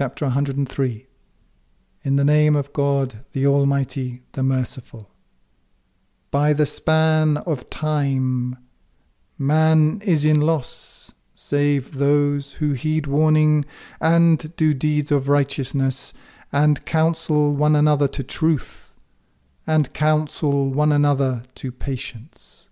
chapter 103. In the name of God, the Almighty, the Merciful. By the span of time, man is in loss, save those who heed warning and do deeds of righteousness, and counsel one another to truth, and counsel one another to patience.